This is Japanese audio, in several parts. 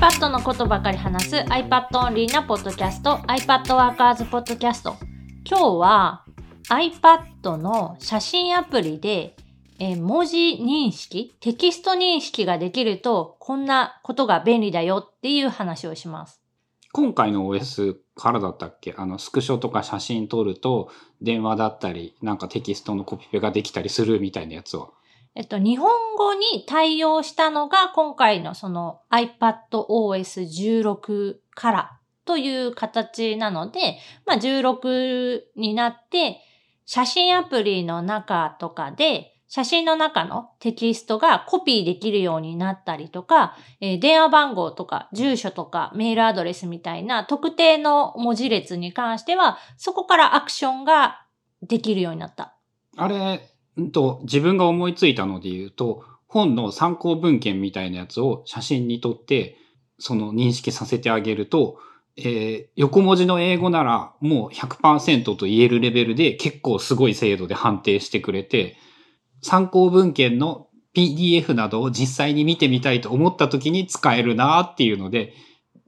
iPad のことばかり話す iPad オンリーなポッドキャスト iPad Workers ポッドキャスト今日は iPad の写真アプリでえ文字認識、テキスト認識ができるとこんなことが便利だよっていう話をします。今回の OS からだったっけ？あの、スクショとか写真撮ると、電話だったり、なんかテキストのコピペができたりするみたいなやつは。えっと、日本語に対応したのが今回のその iPadOS16 からという形なので、まあ16になって写真アプリの中とかで写真の中のテキストがコピーできるようになったりとか、えー電話番号とか住所とかメールアドレスみたいな特定の文字列に関してはそこからアクションができるようになった。あれ、と、自分が思いついたので言うと、本の参考文献みたいなやつを写真に撮って、その認識させてあげると、えー横文字の英語ならもう100%と言えるレベルで結構すごい精度で判定してくれて、参考文献の PDF などを実際に見てみたいと思った時に使えるなっていうので、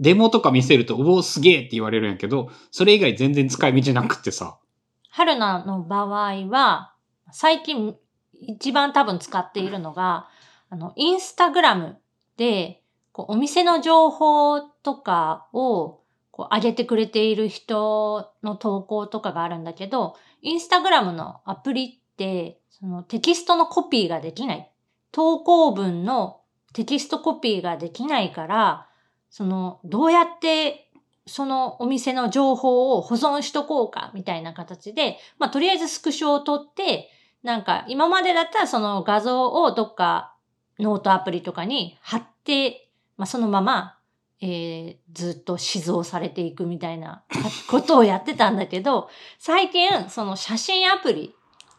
デモとか見せると、おお、すげえって言われるんやけど、それ以外全然使い道なくってさ。春菜の場合は、最近一番多分使っているのが、あの、インスタグラムで、こうお店の情報とかをこう上げてくれている人の投稿とかがあるんだけど、インスタグラムのアプリって、そのテキストのコピーができない。投稿文のテキストコピーができないから、その、どうやってそのお店の情報を保存しとこうかみたいな形で、まあとりあえずスクショを取って、なんか今までだったらその画像をどっかノートアプリとかに貼って、まあそのまま、えーずっと死蔵されていくみたいな ことをやってたんだけど、最近その写真アプリ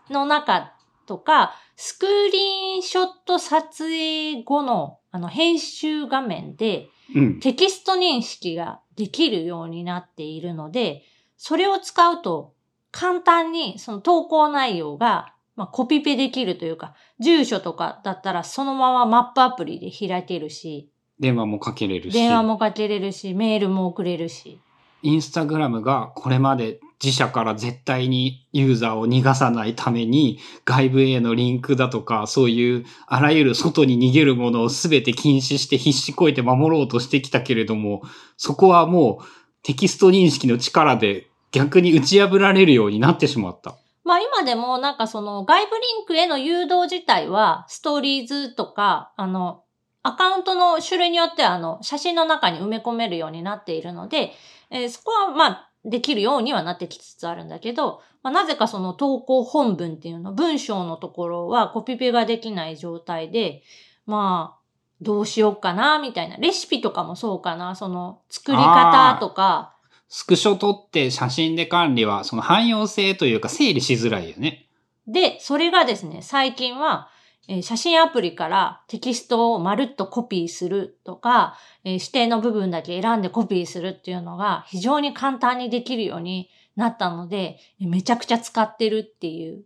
の中とか、スクリーンショット撮影後のあの編集画面で、うん。テキスト認識ができるようになっているので、それを使うと簡単にその投稿内容が、まあ、コピペできるというか、住所とかだったらそのままマップアプリで開けるし、電話もかけれるし。電話もかけれるし、メールも送れるし。インスタグラムがこれまで自社から絶対にユーザーを逃がさないために外部へのリンクだとかそういうあらゆる外に逃げるものを全て禁止して必死こいて守ろうとしてきたけれどもそこはもうテキスト認識の力で逆に打ち破られるようになってしまった。まあ今でもなんかその外部リンクへの誘導自体はストーリーズとか、あの、アカウントの種類によってはあの写真の中に埋め込めるようになっているので、えーそこはまあできるようにはなってきつつあるんだけど、まあ、なぜかその投稿本文っていうの、文章のところはコピペができない状態で、まあ、どうしようかな、みたいな。レシピとかもそうかな、その作り方とか、スクショ撮って写真で管理はその汎用性というか整理しづらいよね。で、それがですね、最近は、えー写真アプリからテキストをまるっとコピーするとか、えー指定の部分だけ選んでコピーするっていうのが非常に簡単にできるようになったので、めちゃくちゃ使ってるっていう。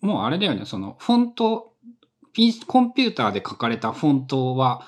もうあれだよね、そのフォント、ピコンピューターで書かれたフォントは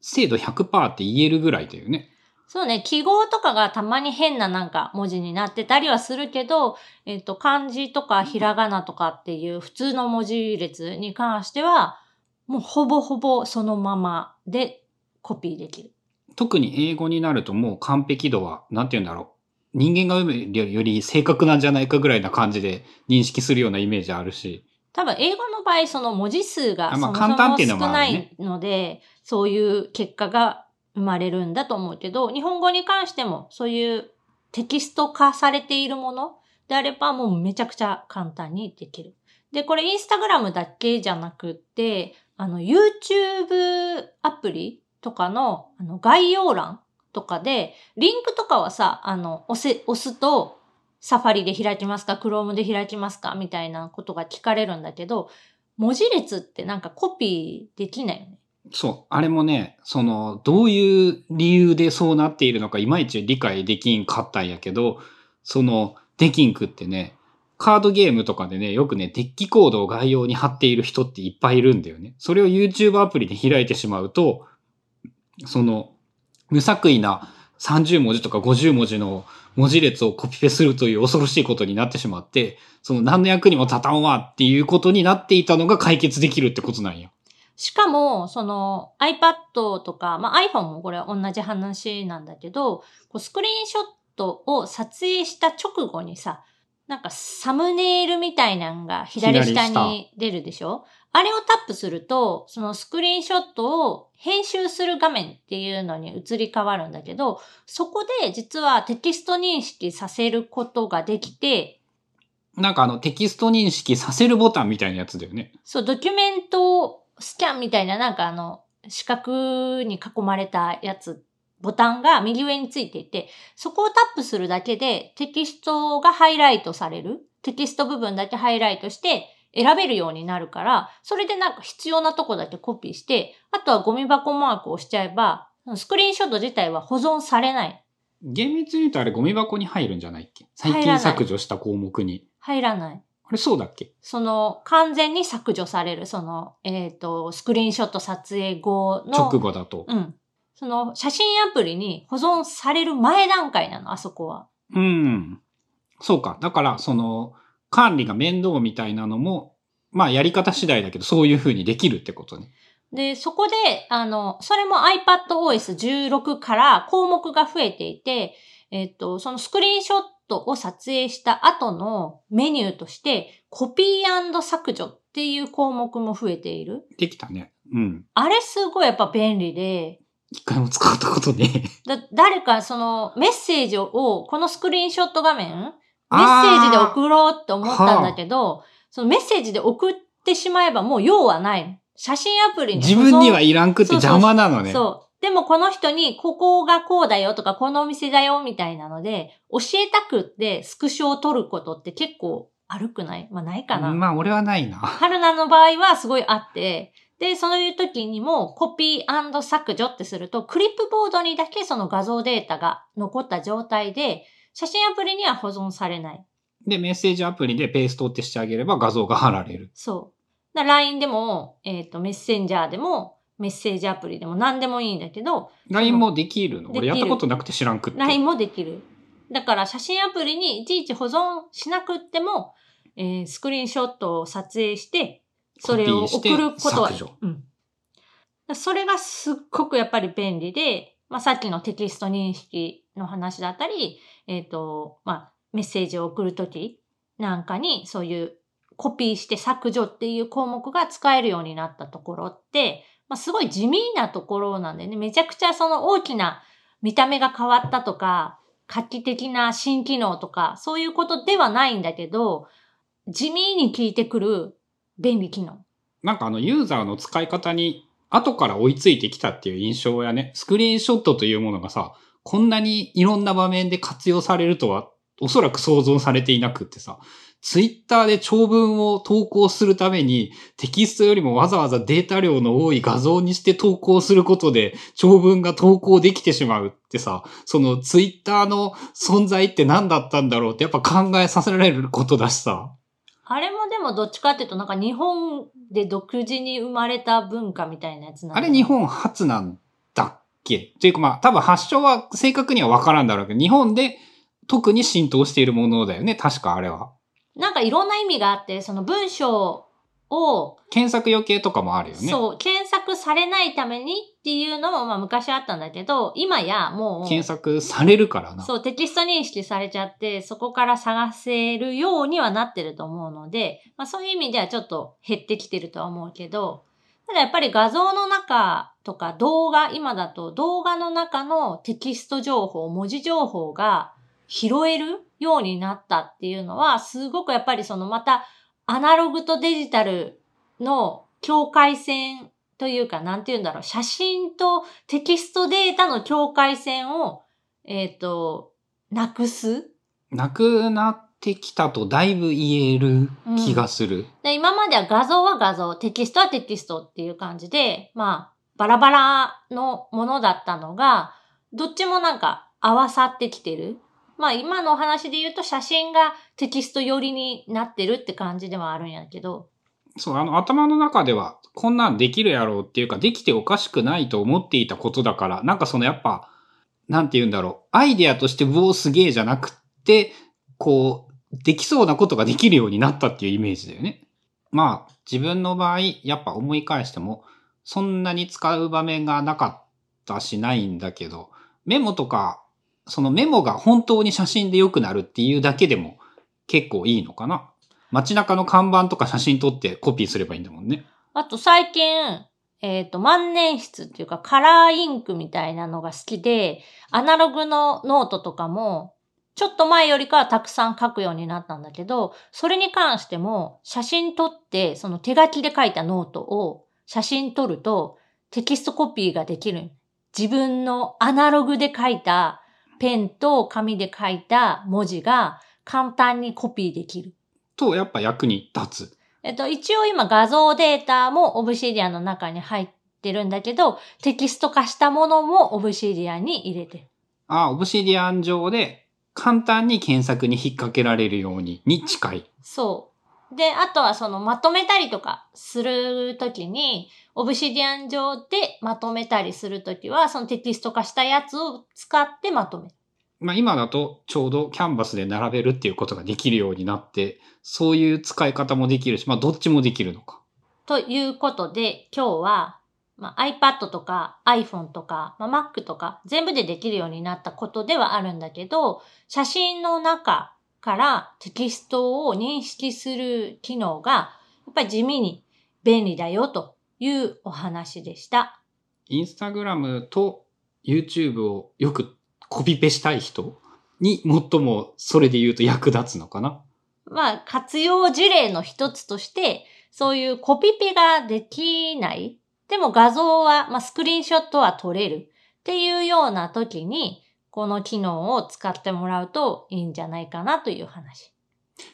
精度100%って言えるぐらいだよね。そうね、記号とかがたまに変ななんか文字になってたりはするけど、えっ、と、漢字とかひらがなとかっていう普通の文字列に関しては、もうほぼほぼそのままでコピーできる。特に英語になるともう完璧度は、なんて言うんだろう。人間が読むより正確なんじゃないかぐらいな感じで認識するようなイメージあるし。多分英語の場合、その文字数がそもそも少ないので、そういう結果が生まれるんだと思うけど、日本語に関してもそういうテキスト化されているものであればもうめちゃくちゃ簡単にできる。で、これインスタグラムだけじゃなくって、あの YouTube アプリとかのあの概要欄とかで、リンクとかはさ、あの、押せ、押すと、サファリで開きますか ?Chrome で開きますかみたいなことが聞かれるんだけど、文字列ってなんかコピーできないよね。そう。あれもね、その、どういう理由でそうなっているのかいまいち理解できんかったんやけど、その、できんくってね、カードゲームとかでね、よくね、デッキコードを概要に貼っている人っていっぱいいるんだよね。それを YouTube アプリで開いてしまうと、その、無作為な30文字とか50文字の文字列をコピペするという恐ろしいことになってしまって、その何の役にも立たんわっていうことになっていたのが解決できるってことなんや。しかも、その iPad とか、まあ、iPhone もこれ同じ話なんだけど、こうスクリーンショットを撮影した直後にさ、なんかサムネイルみたいなのが左下左下に出るでしょ？あれをタップすると、そのスクリーンショットを編集する画面っていうのに移り変わるんだけど、そこで実はテキスト認識させることができて、なんかあのテキスト認識させるボタンみたいなやつだよね。そう、ドキュメントスキャンみたいな、なんかあの、四角に囲まれたやつ、ボタンが右上についていて、そこをタップするだけでテキストがハイライトされる。テキスト部分だけハイライトして選べるようになるから、それでなんか必要なとこだけコピーして、あとはゴミ箱マークを押しちゃえば、スクリーンショット自体は保存されない。厳密に言うとあれゴミ箱に入るんじゃないっけ？最近削除した項目に。入らない。あれそうだっけ？その、完全に削除される、その、えっ、と、スクリーンショット撮影後の。直後だと。うん。その写真アプリに保存される前段階なの、あそこは。うん。そうか。だから、その、管理が面倒みたいなのも、まあやり方次第だけど、そういう風にできるってことね。で、そこで、あの、それも iPadOS16 から項目が増えていて、えっ、と、そのスクリーンショットを撮影した後のメニューとして、コピー削除っていう項目も増えている。できたね。うん。あれすごいやっぱ便利で、一回も使ったことね。だ誰かそのメッセージを、このスクリーンショット画面、メッセージで送ろうって思ったんだけど、そのメッセージで送ってしまえばもう用はない。写真アプリに自分にはいらんくって邪魔なのね。そう。でもこの人に、ここがこうだよとか、このお店だよみたいなので、教えたくってスクショを撮ることって結構悪くない？まあないかな。まあ俺はないな。春菜の場合はすごいあって、で、そういう時にもコピー削除ってすると、クリップボードにだけその画像データが残った状態で、写真アプリには保存されない。で、メッセージアプリでペーストってしてあげれば画像が貼られる。そう。だ LINE でも、えっ、と、メッセンジャーでも、メッセージアプリでも何でもいいんだけど、LINE もできるの？俺やったことなくて知らんくって。LINE もできる。だから写真アプリにいちいち保存しなくっても、えースクリーンショットを撮影して、それを送ることは。うん。それがすっごくやっぱり便利で、まあ、さっきのテキスト認識の話だったり、えっ、と、まあ、メッセージを送るときなんかにそういうコピーして削除っていう項目が使えるようになったところって、まあ、すごい地味なところなんでね、めちゃくちゃその大きな見た目が変わったとか、画期的な新機能とか、そういうことではないんだけど、地味に効いてくる便利機能。なんかあのユーザーの使い方に後から追いついてきたっていう印象やね、スクリーンショットというものがさ、こんなにいろんな場面で活用されるとは、おそらく想像されていなくってさ、ツイッターで長文を投稿するためにテキストよりもわざわざデータ量の多い画像にして投稿することで長文が投稿できてしまうってさ、そのツイッターの存在って何だったんだろうってやっぱ考えさせられることだしさ。あれもでもどっちかっていうとなんか日本で独自に生まれた文化みたいなやつなんだあれ日本初なんだっけ？というかまあ多分発祥は正確にはわからんだろうけど、日本で特に浸透しているものだよね。確かあれは。なんかいろんな意味があって、その文章を、検索余計とかもあるよね。そう、検索されないためにっていうのもまあ昔あったんだけど、今やもう、検索されるからな。そう、テキスト認識されちゃって、そこから探せるようにはなってると思うので、まあそういう意味ではちょっと減ってきてるとは思うけど、ただやっぱり画像の中とか動画、今だと動画の中のテキスト情報、文字情報が拾えるようになったっていうのは、すごくやっぱりそのまたアナログとデジタルの境界線というか、なんて言うんだろう、写真とテキストデータの境界線を、えっ、と、なくす？なくなってきたとだいぶ言える気がする。で今までは画像は画像、テキストはテキストっていう感じで、まあ、バラバラのものだったのが、どっちもなんか合わさってきてる。まあ今のお話で言うと写真がテキスト寄りになってるって感じではあるんやけど、そう、あの頭の中ではこんなんできるやろうっていうか、できておかしくないと思っていたことだから、なんかそのやっぱ、なんて言うんだろう。アイデアとして、うお、すげえじゃなくって、こう、できそうなことができるようになったっていうイメージだよね。まあ、自分の場合、やっぱ思い返しても、そんなに使う場面がなかったしないんだけど、メモとか、そのメモが本当に写真で良くなるっていうだけでも結構いいのかな？街中の看板とか写真撮ってコピーすればいいんだもんね。あと最近、えっ、と、万年筆っていうかカラーインクみたいなのが好きで、アナログのノートとかも、ちょっと前よりかはたくさん書くようになったんだけど、それに関しても写真撮って、その手書きで書いたノートを写真撮るとテキストコピーができる。自分のアナログで書いたペンと紙で書いた文字が簡単にコピーできる。と、やっぱ役に立つ。えっと、一応今画像データもオブシディアンの中に入ってるんだけど、テキスト化したものもオブシディアンに入れてる。ああ、オブシディアン上で簡単に検索に引っ掛けられるように、に近い。そう。で、あとはそのまとめたりとかするときに、オブシディアン上でまとめたりするときは、そのテキスト化したやつを使ってまとめる。まあ今だとちょうどキャンバスで並べるっていうことができるようになって、そういう使い方もできるし、まあどっちもできるのか。ということで、今日は、まあ、iPad とか iPhone とか、まあ、Mac とか全部でできるようになったことではあるんだけど、写真の中からテキストを認識する機能が、やっぱり地味に便利だよというお話でした。インスタグラムと YouTube をよくコピペしたい人に最もそれで言うと役立つのかな？まあ、活用事例の一つとして、そういうコピペができない。でも画像は、まあ、スクリーンショットは撮れる。っていうような時に、この機能を使ってもらうといいんじゃないかなという話。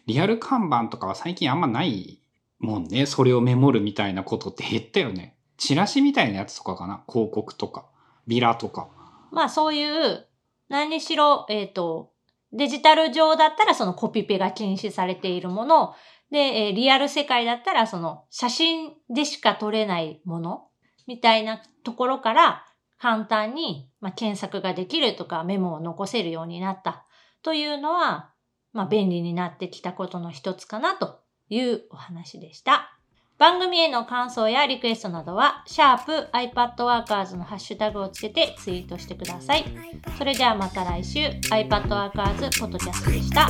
リアル看板とかは最近あんまないもんね。それをメモるみたいなことって減ったよね。チラシみたいなやつとかかな。広告とか、ビラとか。まあそういう、何にしろ、えっ、と、デジタル上だったらそのコピペが禁止されているもの。で、えーリアル世界だったらその写真でしか撮れないものみたいなところから簡単に、まあ、検索ができるとかメモを残せるようになったというのは、まあ便利になってきたことの一つかなというお話でした。番組への感想やリクエストなどは、シャープ iPadWorkers のハッシュタグをつけてツイートしてください。それではまた来週、iPadWorkers ポッドキャストでした。